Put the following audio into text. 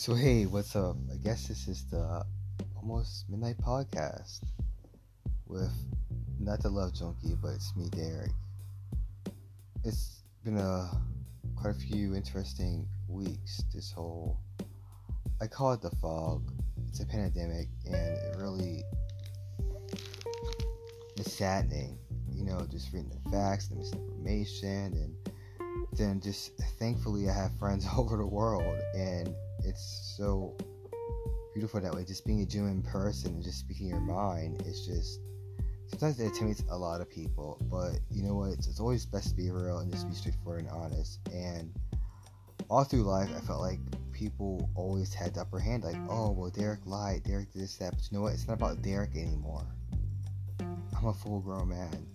So hey, what's up? I guess this is the almost midnight podcast with not the love junkie, but it's me, Derek. It's been a quite a few interesting weeks. This whole I call it the fog. It's a pandemic, and it really is saddening. You know, just reading the facts, the misinformation, and then just thankfully I have friends all over the world, and it's so beautiful that way. Just being a genuine person and just speaking your mind is just sometimes it intimidates a lot of people, but you know what? It's, it's, always best to be real and just be straightforward and honest. And all through life, I felt like people always had the upper hand. Like, oh, well, Derek lied, Derek did this, that. But you know what? It's not about Derek anymore. I'm a full grown man.